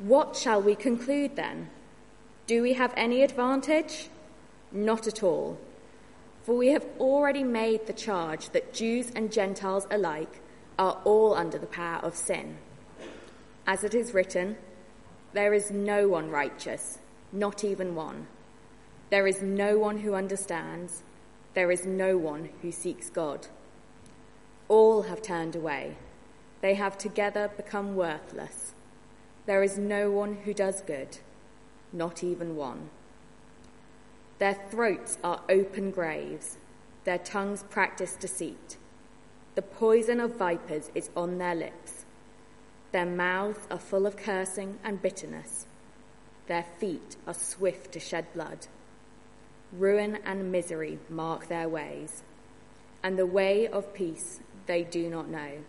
What shall we conclude then? Do we have any advantage? Not at all. For we have already made the charge that Jews and Gentiles alike are all under the power of sin. As it is written, there is no one righteous, not even one. There is no one who understands. There is no one who seeks God. All have turned away. They have together become worthless. There is no one who does good, not even one. Their throats are open graves, their tongues practice deceit. The poison of vipers is on their lips. Their mouths are full of cursing and bitterness. Their feet are swift to shed blood. Ruin and misery mark their ways, and the way of peace they do not know.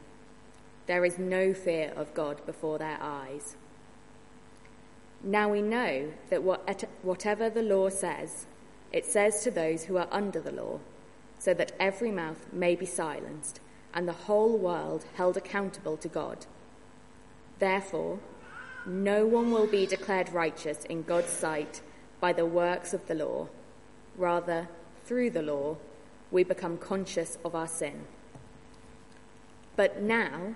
There is no fear of God before their eyes. Now we know that whatever the law says, it says to those who are under the law, so that every mouth may be silenced and the whole world held accountable to God. Therefore, no one will be declared righteous in God's sight by the works of the law. Rather, through the law, we become conscious of our sin. But now,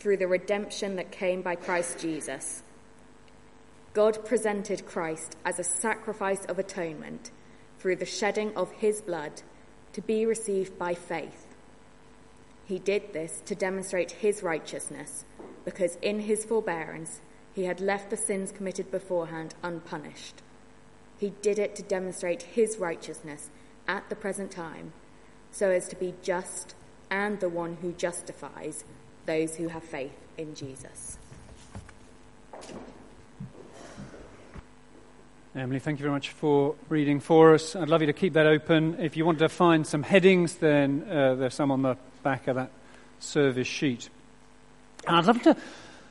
through the redemption that came by Christ Jesus. God presented Christ as a sacrifice of atonement through the shedding of his blood to be received by faith. He did this to demonstrate his righteousness, because in his forbearance he had left the sins committed beforehand unpunished. He did it to demonstrate his righteousness at the present time, so as to be just and the one who justifies those who have faith in Jesus. Emily, thank you very much for reading for us. I'd love you to keep that open. If you want to find some headings, then uh, there's some on the back of that service sheet. And I'd love to,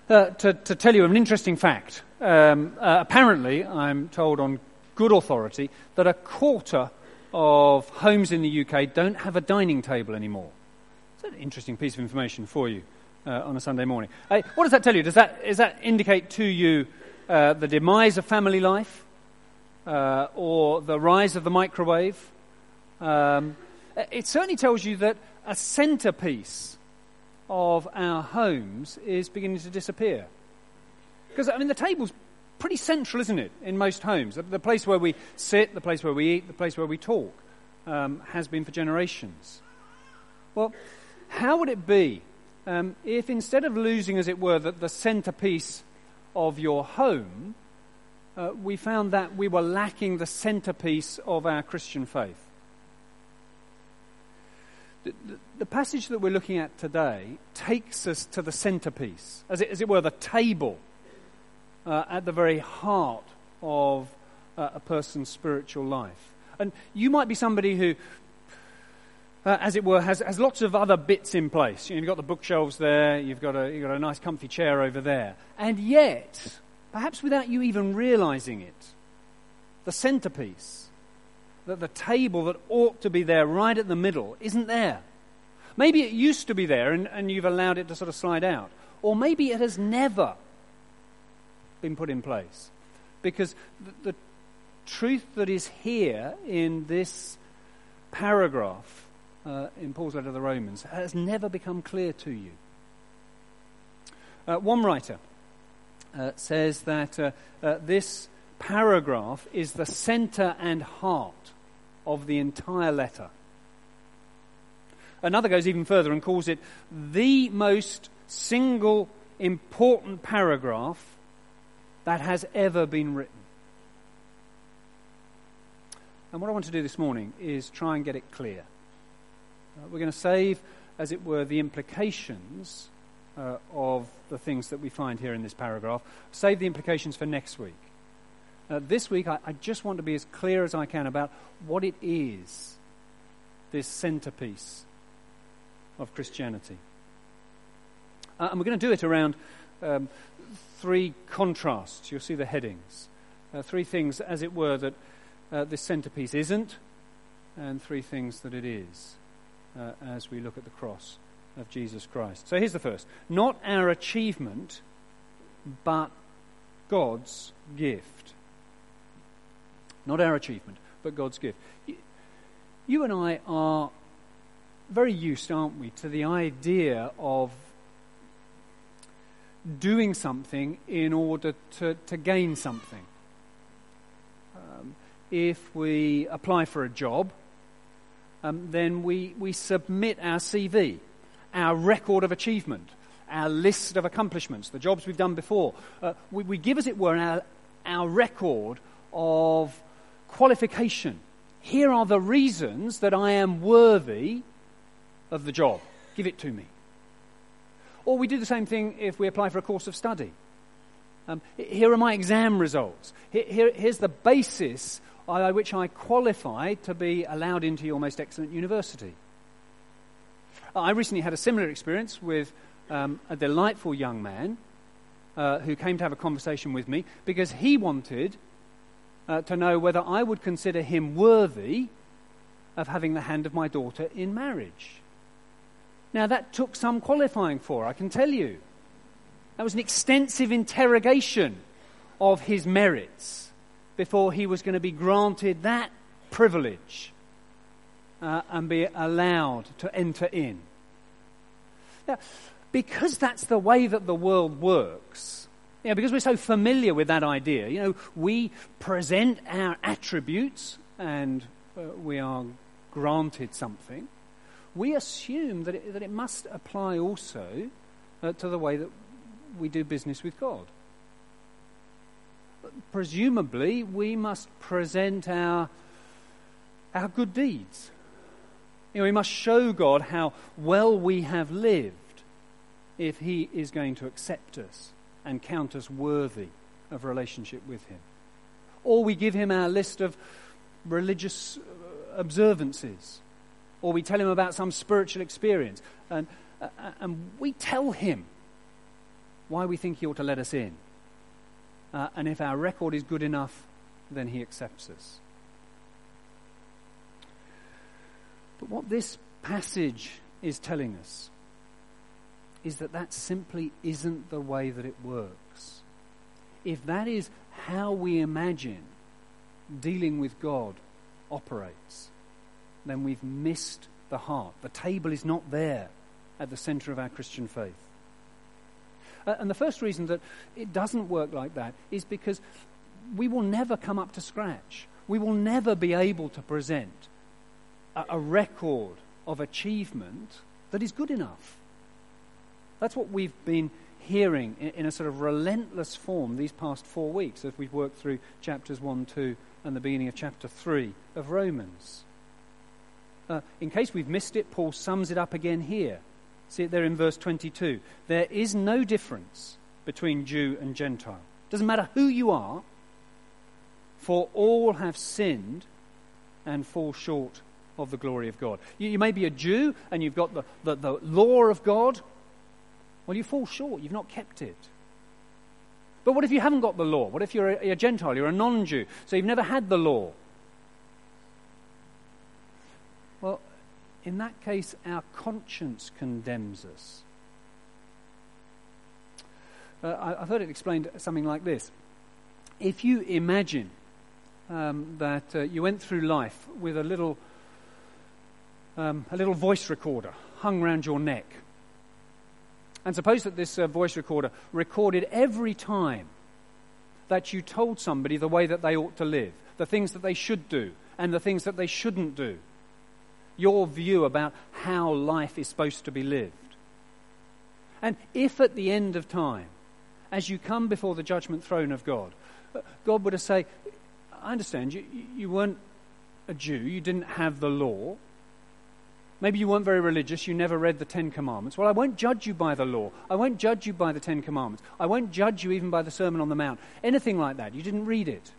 uh, to, to, tell you an interesting fact. Um, uh, apparently, I'm told on good authority that a quarter of homes in the UK don't have a dining table anymore. It's an interesting piece of information for you uh, on a Sunday morning. what does that tell you? Does that, does that indicate to you uh, the demise of family life? uh, or the rise of the microwave. Um, it certainly tells you that a centerpiece of our homes is beginning to disappear. Because, I mean, the table's pretty central, isn't it, in most homes? The, the place where we sit, the place where we eat, the place where we talk um, has been for generations. Well, how would it be um, if instead of losing, as it were, the, the centerpiece of your home, uh, we found that we were lacking the centerpiece of our Christian faith. The, the, the, passage that we're looking at today takes us to the centerpiece, as it, as it were, the table uh, at the very heart of uh, a person's spiritual life. And you might be somebody who, uh, as it were, has, has lots of other bits in place. You you've got the bookshelves there, you've got, a, you've got a nice comfy chair over there. And yet, perhaps without you even realizing it, the centerpiece, that the table that ought to be there right at the middle isn't there. Maybe it used to be there and, and you've allowed it to sort of slide out. Or maybe it has never been put in place. Because the, the truth that is here in this paragraph uh, in Paul's letter to the Romans has never become clear to you. Uh, one writer uh, says that uh, uh, this paragraph is the center and heart of the entire letter. Another goes even further and calls it the most single important paragraph that has ever been written. And what I want to do this morning is try and get it clear. Uh, we're going to save, as it were, the implications uh, of the things that we find here in this paragraph. Save the implications for next week. Uh, this week, I, I just want to be as clear as I can about what it is, this centerpiece of Christianity. Uh, and we're going to do it around um, three contrasts. You'll see the headings. Uh, three things, as it were, that uh, this centerpiece isn't, and three things that it is uh, as we look at the cross of Jesus Christ. So here's the first not our achievement, but God's gift. Not our achievement, but God's gift. You and I are very used, aren't we, to the idea of doing something in order to, to gain something. Um, if we apply for a job, um, then we, we submit our CV, our record of achievement, our list of accomplishments, the jobs we've done before. Uh, we, we give, as it were, our, our record of qualification. Here are the reasons that I am worthy of the job. Give it to me. Or we do the same thing if we apply for a course of study. Um, here are my exam results. Here, here, here's the basis by which I qualify to be allowed into your most excellent university. I recently had a similar experience with um, a delightful young man uh, who came to have a conversation with me because he wanted uh, to know whether I would consider him worthy of having the hand of my daughter in marriage. Now, that took some qualifying for, I can tell you. That was an extensive interrogation of his merits before he was going to be granted that privilege uh, and be allowed to enter in. Now, because that's the way that the world works, you know, because we're so familiar with that idea, you know, we present our attributes and uh, we are granted something we assume that it, that it must apply also uh, to the way that we do business with God. Presumably, we must present our, our good deeds. You know, we must show God how well we have lived if He is going to accept us and count us worthy of relationship with Him. Or we give Him our list of religious uh, observances or we tell him about some spiritual experience, and, uh, and we tell him why we think he ought to let us in. Uh, and if our record is good enough, then he accepts us. But what this passage is telling us is that that simply isn't the way that it works. If that is how we imagine dealing with God operates, then we've missed the heart. The table is not there at the center of our Christian faith. Uh, and the first reason that it doesn't work like that is because we will never come up to scratch. We will never be able to present a, a record of achievement that is good enough. That's what we've been hearing in, in, a sort of relentless form these past four weeks as we've worked through chapters 1, 2, and the beginning of chapter 3 of Romans. Uh, in case we've missed it, Paul sums it up again here. See it there in verse 22. There is no difference between Jew and Gentile. Doesn't matter who you are, for all have sinned and fall short of the glory of God. You, you may be a Jew and you've got the, the, the law of God. Well, you fall short. You've not kept it. But what if you haven't got the law? What if you're a, a Gentile? You're a non Jew. So you've never had the law. In that case, our conscience condemns us. Uh, I, have heard it explained something like this. If you imagine um, that uh, you went through life with a little, um, a little voice recorder hung around your neck, and suppose that this uh, voice recorder recorded every time that you told somebody the way that they ought to live, the things that they should do, and the things that they shouldn't do your view about how life is supposed to be lived. And if at the end of time, as you come before the judgment throne of God, God were to say, I understand, you, you weren't a Jew, you didn't have the law. Maybe you weren't very religious, you never read the Ten Commandments. Well, I won't judge you by the law. I won't judge you by the Ten Commandments. I won't judge you even by the Sermon on the Mount. Anything like that. You didn't read it.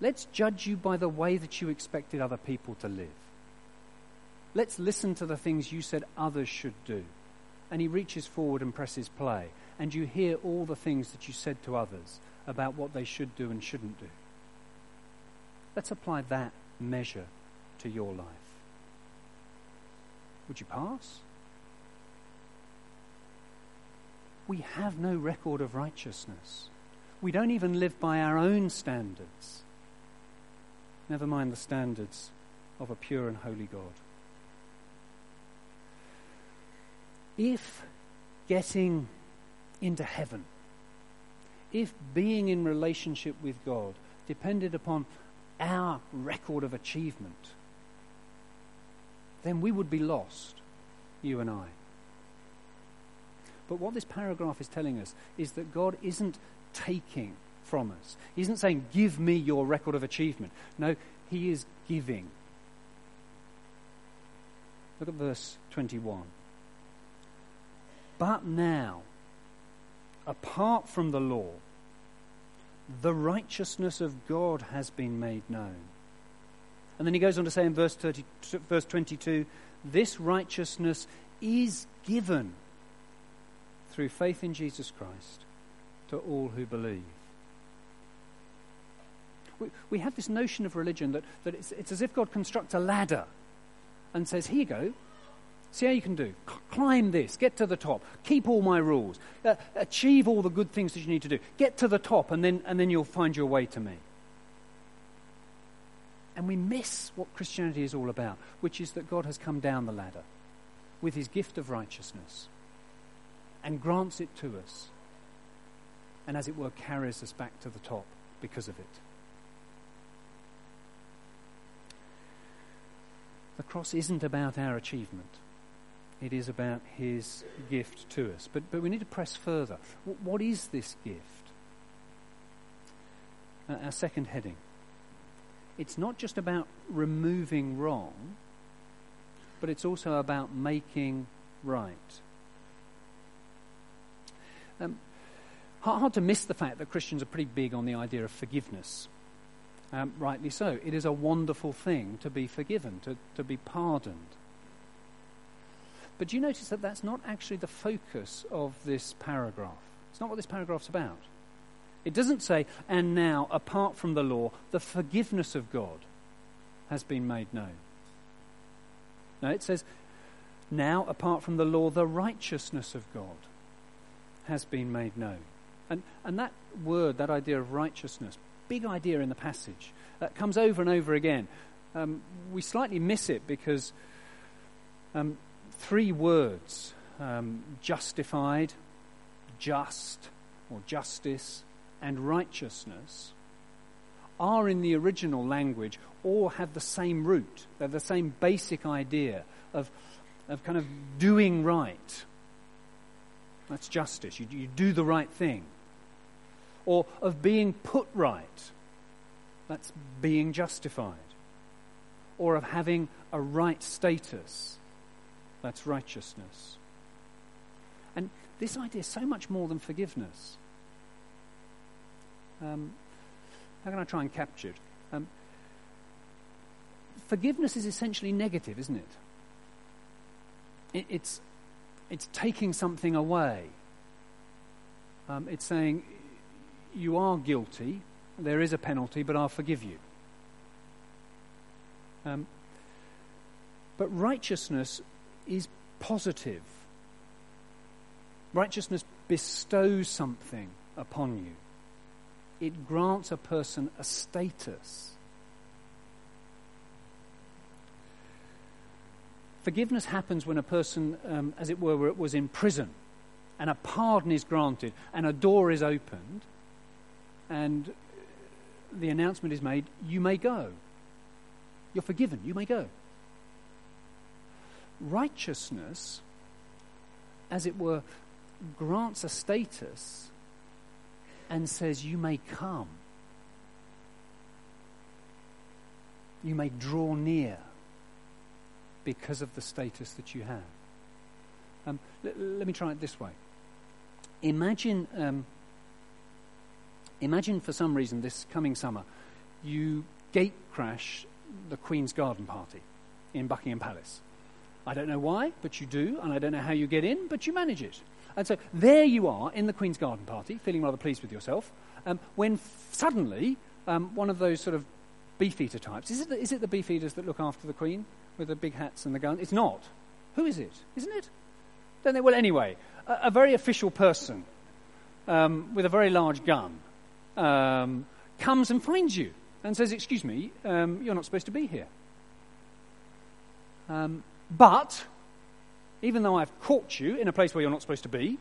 let's judge you by the way that you expected other people to live. Let's listen to the things you said others should do. And he reaches forward and presses play, and you hear all the things that you said to others about what they should do and shouldn't do. Let's apply that measure to your life. Would you pass? We have no record of righteousness. We don't even live by our own standards. Never mind the standards of a pure and holy God. If getting into heaven, if being in relationship with God depended upon our record of achievement, then we would be lost, you and I. But what this paragraph is telling us is that God isn't taking from us. He isn't saying, Give me your record of achievement. No, He is giving. Look at verse 21. But now, apart from the law, the righteousness of God has been made known. And then he goes on to say in verse, 30, verse 22 this righteousness is given through faith in Jesus Christ to all who believe. We, have this notion of religion that, that it's, it's as if God constructs a ladder and says, Here you go, See how you can do. C- climb this, get to the top, keep all my rules, uh, achieve all the good things that you need to do. Get to the top, and then, and then you'll find your way to me. And we miss what Christianity is all about, which is that God has come down the ladder with his gift of righteousness and grants it to us, and as it were, carries us back to the top because of it. The cross isn't about our achievement. It is about his gift to us. But, but we need to press further. what is this gift? Uh, our second heading. It's not just about removing wrong, but it's also about making right. Um, hard to miss the fact that Christians are pretty big on the idea of forgiveness. Um, rightly so. It is a wonderful thing to be forgiven, to, to be pardoned. But do you notice that that's not actually the focus of this paragraph? It's not what this paragraph's about. It doesn't say, and now, apart from the law, the forgiveness of God has been made known. No, it says, now, apart from the law, the righteousness of God has been made known. And, and that word, that idea of righteousness, big idea in the passage, uh, comes over and over again. Um, we slightly miss it because um, three words um, justified, just, or justice, and righteousness are in the original language all have the same root. They're the same basic idea of, of kind of doing right. That's justice. You, you do the right thing. Or of being put right. That's being justified. Or of having a right status. That's righteousness. And this idea is so much more than forgiveness. Um, how can I try and capture it? Um, forgiveness is essentially negative, isn't it? it it's, it's taking something away. Um, it's saying, you are guilty, there is a penalty, but I'll forgive you. Um, but righteousness is positive. Righteousness bestows something upon you, it grants a person a status. Forgiveness happens when a person, um, as it were, was in prison, and a pardon is granted, and a door is opened, and the announcement is made you may go. You're forgiven, you may go righteousness, as it were, grants a status and says, You may come. You may draw near because of the status that you have. Um, let, let, me try it this way. Imagine, um, imagine for some reason this coming summer, you gate crash the Queen's garden party in Buckingham Palace. I don't know why, but you do, and I don't know how you get in, but you manage it. And so there you are in the Queen's garden party, feeling rather pleased with yourself, um, when f- suddenly um, one of those sort of beefeater types, is it, the, is it the beefeaters that look after the Queen with the big hats and the guns? It's not. Who is it? Isn't it? Don't they? Well, anyway, a, a very official person um, with a very large gun um, comes and finds you and says, Excuse me, um, you're not supposed to be here. Um, but, even though I've caught you in a place where you're not supposed to be,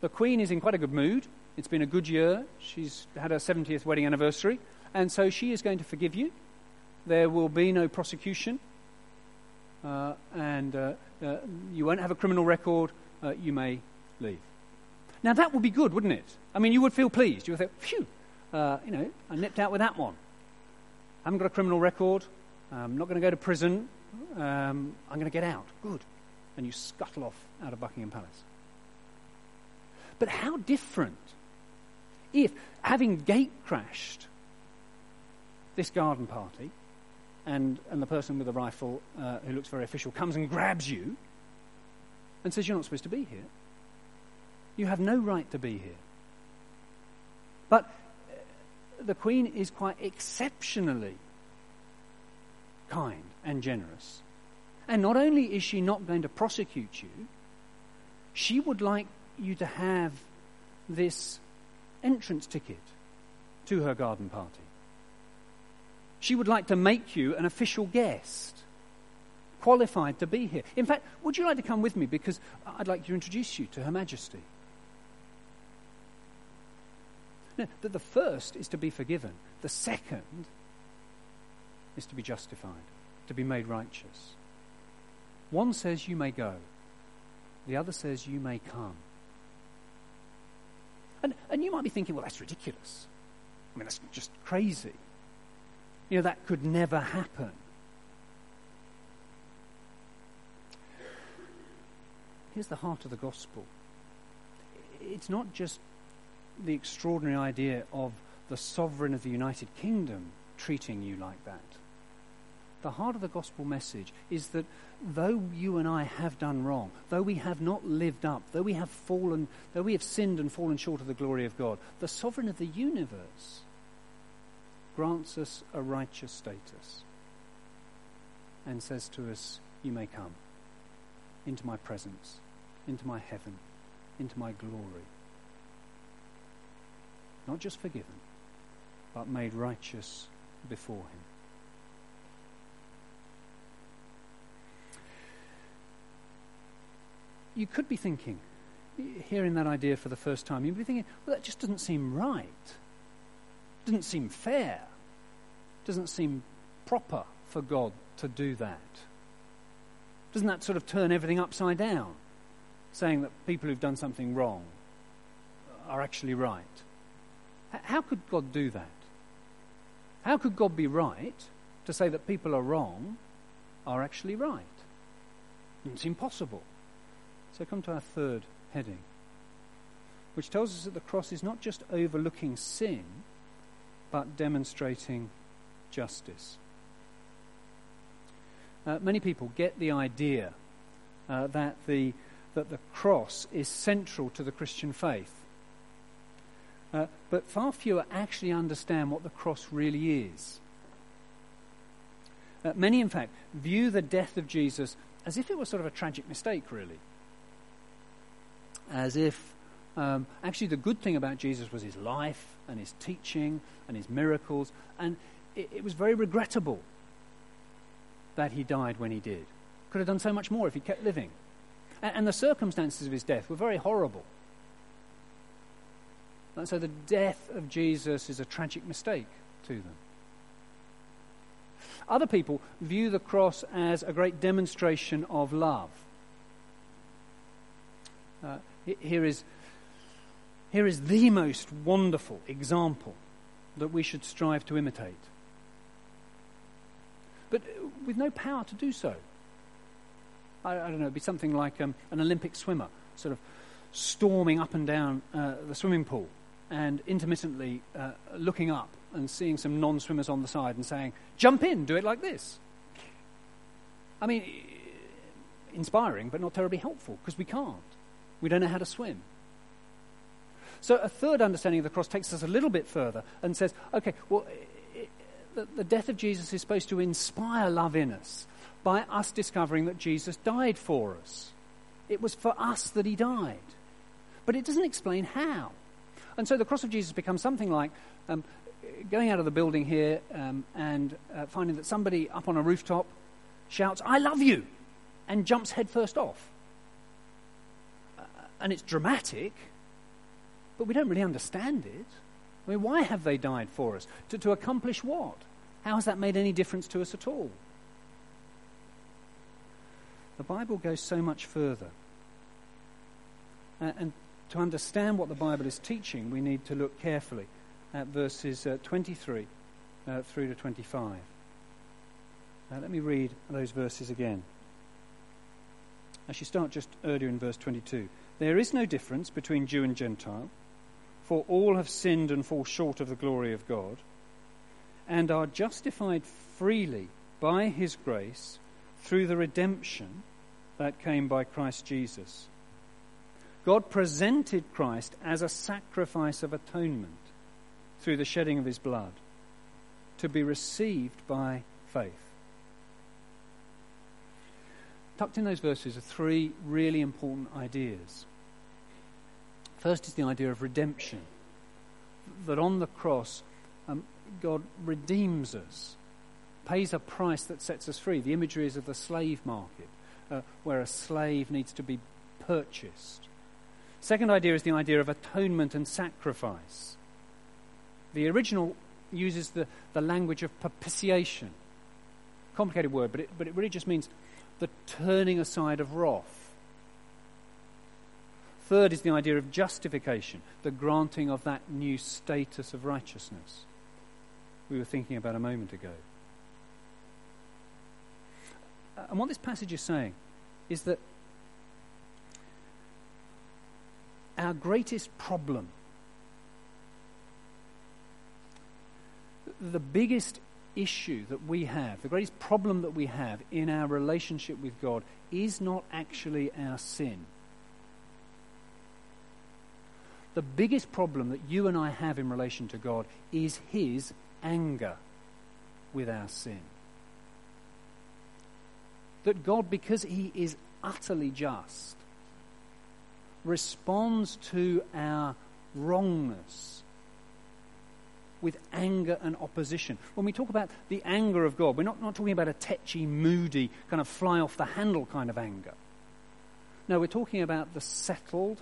the Queen is in quite a good mood. It's been a good year. She's had her 70th wedding anniversary. And so she is going to forgive you. There will be no prosecution. Uh, and uh, uh, you won't have a criminal record. Uh, you may leave. Now, that would be good, wouldn't it? I mean, you would feel pleased. You would think, phew, uh, you know, I nipped out with that one. I haven't got a criminal record. I'm not going to go to prison. Um, I'm going to get out. Good. And you scuttle off out of Buckingham Palace. But how different if, having gate crashed this garden party, and, and the person with the rifle, uh, who looks very official, comes and grabs you and says, You're not supposed to be here. You have no right to be here. But uh, the Queen is quite exceptionally kind and generous. And not only is she not going to prosecute you, she would like you to have this entrance ticket to her garden party. She would like to make you an official guest, qualified to be here. In fact, would you like to come with me? Because I'd like to introduce you to Her Majesty. Now, that the first is to be forgiven, the second is to be justified, to be made righteous. One says you may go, the other says you may come. And, and you might be thinking, well, that's ridiculous. I mean, that's just crazy. You know, that could never happen. Here's the heart of the gospel it's not just the extraordinary idea of the sovereign of the United Kingdom treating you like that the heart of the gospel message is that though you and I have done wrong, though we have not lived up, though we have fallen, though we have sinned and fallen short of the glory of God, the sovereign of the universe grants us a righteous status and says to us, You may come into my presence, into my heaven, into my glory. Not just forgiven, but made righteous before him. You could be thinking, hearing that idea for the first time, you'd be thinking, well, that just doesn't seem right. Doesn't seem fair. Doesn't seem proper for God to do that. Doesn't that sort of turn everything upside down? Saying that people who've done something wrong are actually right. How could God do that? How could God be right to say that people are wrong are actually right? It's impossible. So come to our third heading, which tells us that the cross is not just overlooking sin, but demonstrating justice. Uh, many people get the idea uh, that, the, that the cross is central to the Christian faith. Uh, but far fewer actually understand what the cross really is. Uh, many, in fact, view the death of Jesus as if it was sort of a tragic mistake, really as if um, actually the good thing about Jesus was his life and his teaching and his miracles, and it, it was very regrettable that he died when he did. Could have done so much more if he kept living. And, and the circumstances of his death were very horrible. And so the death of Jesus is a tragic mistake to them. Other people view the cross as a great demonstration of love. Uh, here is, here is the most wonderful example that we should strive to imitate. But with no power to do so. I, I don't know, it'd be something like um, an Olympic swimmer, sort of storming up and down uh, the swimming pool and intermittently uh, looking up and seeing some non swimmers on the side and saying, jump in, do it like this. I mean, inspiring, but not terribly helpful because we can't. We don't know how to swim. So, a third understanding of the cross takes us a little bit further and says, okay, well, it, the, the death of Jesus is supposed to inspire love in us by us discovering that Jesus died for us. It was for us that he died. But it doesn't explain how. And so the cross of Jesus becomes something like um, going out of the building here um, and uh, finding that somebody up on a rooftop shouts, I love you, and jumps headfirst off. And it's dramatic, but we don't really understand it. I mean, why have they died for us? To, to accomplish what? How has that made any difference to us at all? The Bible goes so much further. Uh, and to understand what the Bible is teaching, we need to look carefully at verses uh, 23 uh, through to 25. Uh, let me read those verses again. Actually, start just earlier in verse 22. There is no difference between Jew and Gentile, for all have sinned and fall short of the glory of God, and are justified freely by his grace through the redemption that came by Christ Jesus. God presented Christ as a sacrifice of atonement through the shedding of his blood to be received by faith. Tucked in those verses are three really important ideas. First is the idea of redemption, that on the cross, um, God redeems us, pays a price that sets us free. The imagery is of the slave market, uh, where a slave needs to be purchased. Second idea is the idea of atonement and sacrifice. The original uses the, the language of propitiation. Complicated word, but it, but it really just means the turning aside of wrath. Third is the idea of justification, the granting of that new status of righteousness we were thinking about a moment ago. Uh, and what this passage is saying is that our greatest problem, the biggest issue that we have, the greatest problem that we have in our relationship with God, is not actually our sin. The biggest problem that you and I have in relation to God is His anger with our sin. That God, because He is utterly just, responds to our wrongness with anger and opposition. When we talk about the anger of God, we're not, not talking about a tetchy, moody, kind of fly off the handle kind of anger. No, we're talking about the settled,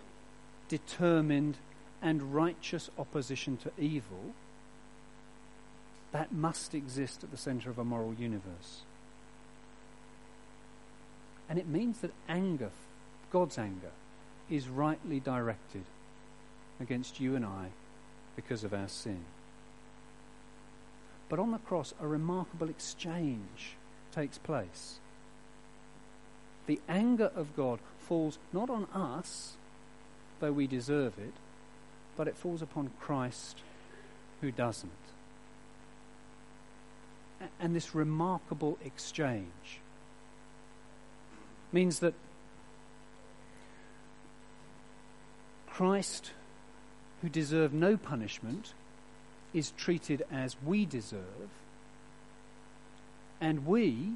determined, and righteous opposition to evil that must exist at the center of a moral universe. And it means that anger, God's anger, is rightly directed against you and I because of our sin. But on the cross, a remarkable exchange takes place. The anger of God falls not on us, though we deserve it, but it falls upon Christ who doesn't. And this remarkable exchange means that Christ, who deserved no punishment, is treated as we deserve, and we,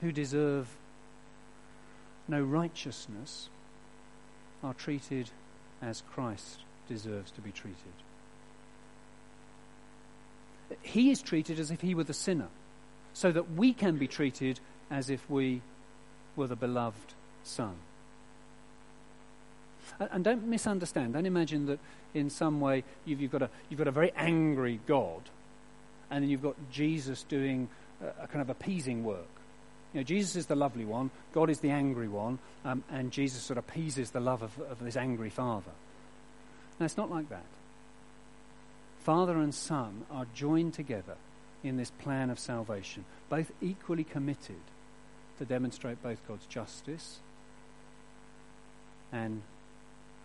who deserve no righteousness, are treated as Christ deserves to be treated. He is treated as if he were the sinner, so that we can be treated as if we were the beloved Son. And don't misunderstand. Don't imagine that in some way you've, you've, got, a, you've got a very angry God, and then you've got Jesus doing a, a kind of appeasing work. You know, Jesus is the lovely one, God is the angry one, um, and Jesus sort of appeases the love of, of this angry father. Now, it's not like that. Father and Son are joined together in this plan of salvation, both equally committed to demonstrate both God's justice and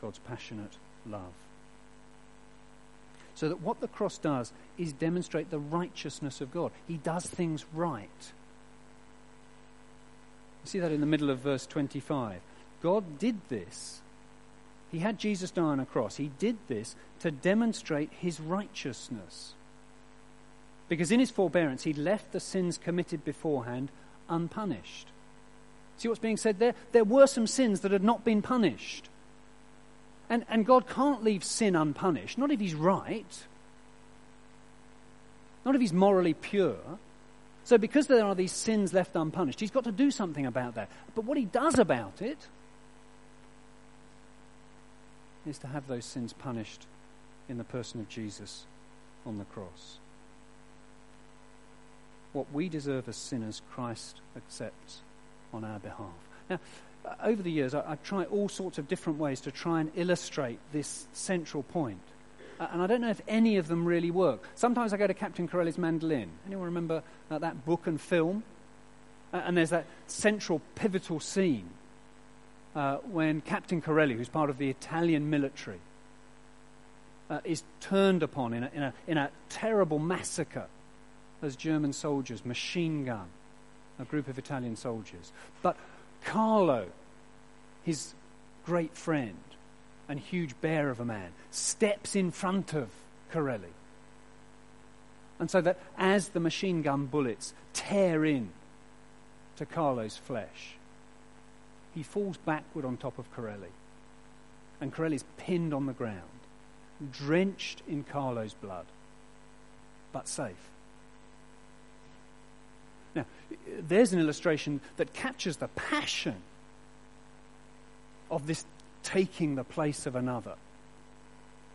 God's passionate love. So that what the cross does is demonstrate the righteousness of God. He does things right. You see that in the middle of verse 25. God did this. He had Jesus die on a cross. He did this to demonstrate his righteousness. Because in his forbearance, he left the sins committed beforehand unpunished. See what's being said there? There were some sins that had not been punished. And, and God can't leave sin unpunished, not if he's right, not if he's morally pure. So, because there are these sins left unpunished, he's got to do something about that. But what he does about it is to have those sins punished in the person of Jesus on the cross. What we deserve as sinners, Christ accepts on our behalf. Now, over the years, I, have tried all sorts of different ways to try and illustrate this central point. Uh, and I don't know if any of them really work. Sometimes I go to Captain Corelli's Mandolin. Anyone remember uh, that book and film? Uh, and there's that central pivotal scene uh, when Captain Corelli, who's part of the Italian military, uh, is turned upon in a, in, a, in a terrible massacre as German soldiers, machine gun a group of Italian soldiers. But Carlo, his great friend and huge bear of a man, steps in front of Corelli. And so that as the machine gun bullets tear in to Carlo's flesh, he falls backward on top of Corelli. And Corelli's pinned on the ground, drenched in Carlo's blood, but safe. Now, there's an illustration that captures the passion of this taking the place of another.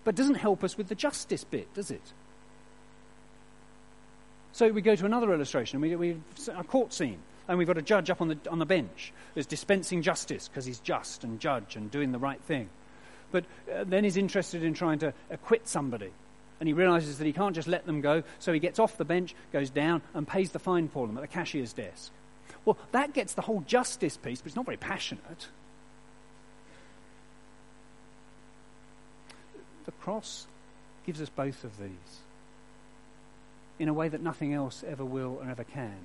But doesn't help us with the justice bit, does it? So we go to another illustration. We, we a court scene, and we've got a judge up on the, on the bench who's dispensing justice because he's just and judge and doing the right thing. But uh, then he's interested in trying to acquit somebody and he realizes that he can't just let them go, so he gets off the bench, goes down, and pays the fine for them at the cashier's desk. Well, that gets the whole justice piece, but it's not very passionate. The cross gives us both of these in a way that nothing else ever will or ever can.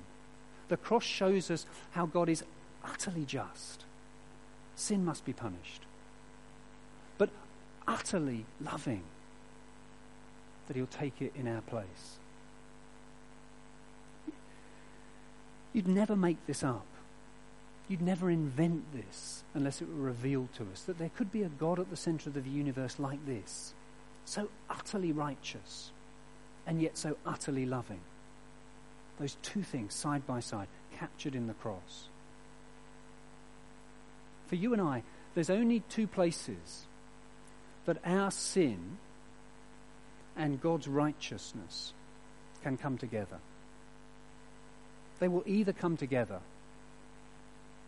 The cross shows us how God is utterly just. Sin must be punished, but utterly loving that He'll take it in our place. You'd never make this up. You'd never invent this unless it were revealed to us that there could be a God at the center of the universe like this, so utterly righteous and yet so utterly loving. Those two things side by side, captured in the cross. For you and I, there's only two places that our sin and God's righteousness can come together. They will either come together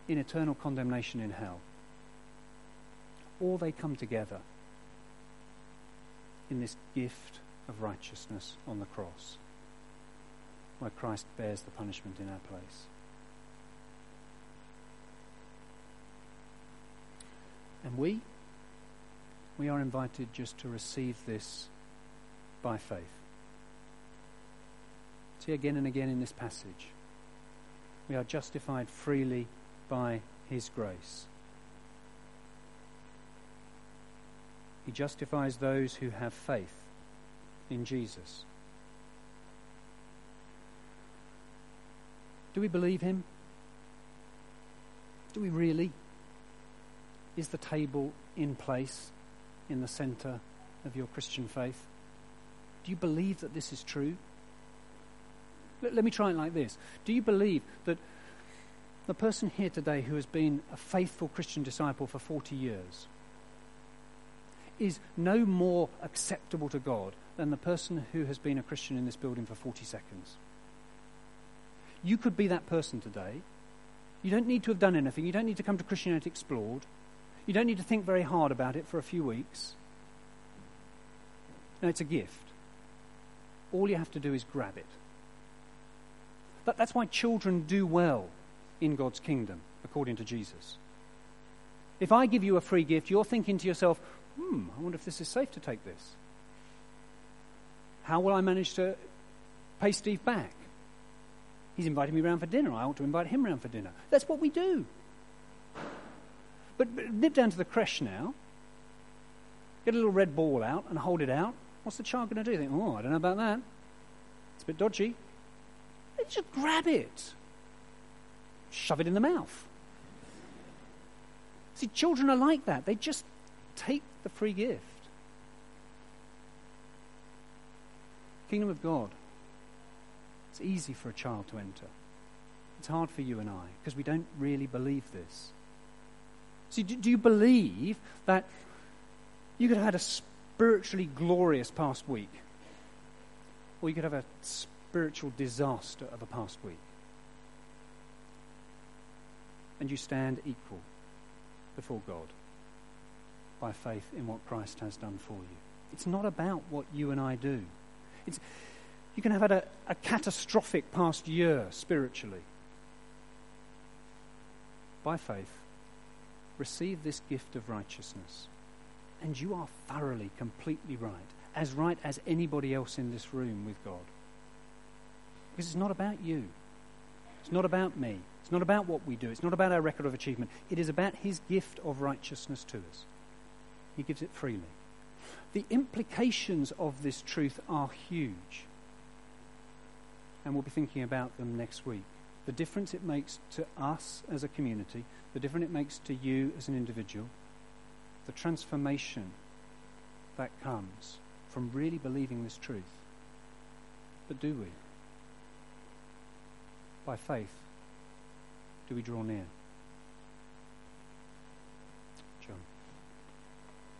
in eternal condemnation in hell, or they come together in this gift of righteousness on the cross, where Christ bears the punishment in our place. And we, we are invited just to receive this by faith. See again and again in this passage. We are justified freely by his grace. He justifies those who have faith in Jesus. Do we believe him? Do we really? Is the table in place in the centre of your Christian faith? Do you believe that this is true? Let, let me try it like this. Do you believe that the person here today who has been a faithful Christian disciple for 40 years is no more acceptable to God than the person who has been a Christian in this building for 40 seconds? You could be that person today. You don't need to have done anything. You don't need to come to Christianity Explored. You don't need to think very hard about it for a few weeks. No, it's a gift. All you have to do is grab it. That, that's why children do well in God's kingdom, according to Jesus. If I give you a free gift, you're thinking to yourself, hmm, I wonder if this is safe to take this. How will I manage to pay Steve back? He's invited me round for dinner. I ought to invite him round for dinner. That's what we do. But, but nip down to the creche now. Get a little red ball out and hold it out. What's the child going to do? Think, oh, I don't know about that. It's a bit dodgy. They just grab it, shove it in the mouth. See, children are like that. They just take the free gift. Kingdom of God. It's easy for a child to enter. It's hard for you and I because we don't really believe this. See, do, do you believe that you could have had a spiritually glorious past week? Or you could have a spiritual disaster of a past week? And you stand equal before God by faith in what Christ has done for you. It's not about what you and I do. It's, you can have had a, a catastrophic past year spiritually. By faith, receive this gift of righteousness. And you are thoroughly, completely right, as right as anybody else in this room with God. Because it's not about you. It's not about me. It's not about what we do. It's not about our record of achievement. It is about His gift of righteousness to us. He gives it freely. The implications of this truth are huge. And we'll be thinking about them next week. The difference it makes to us as a community, the difference it makes to you as an individual, the transformation that comes from really believing this truth. But do we? By faith, do we draw near?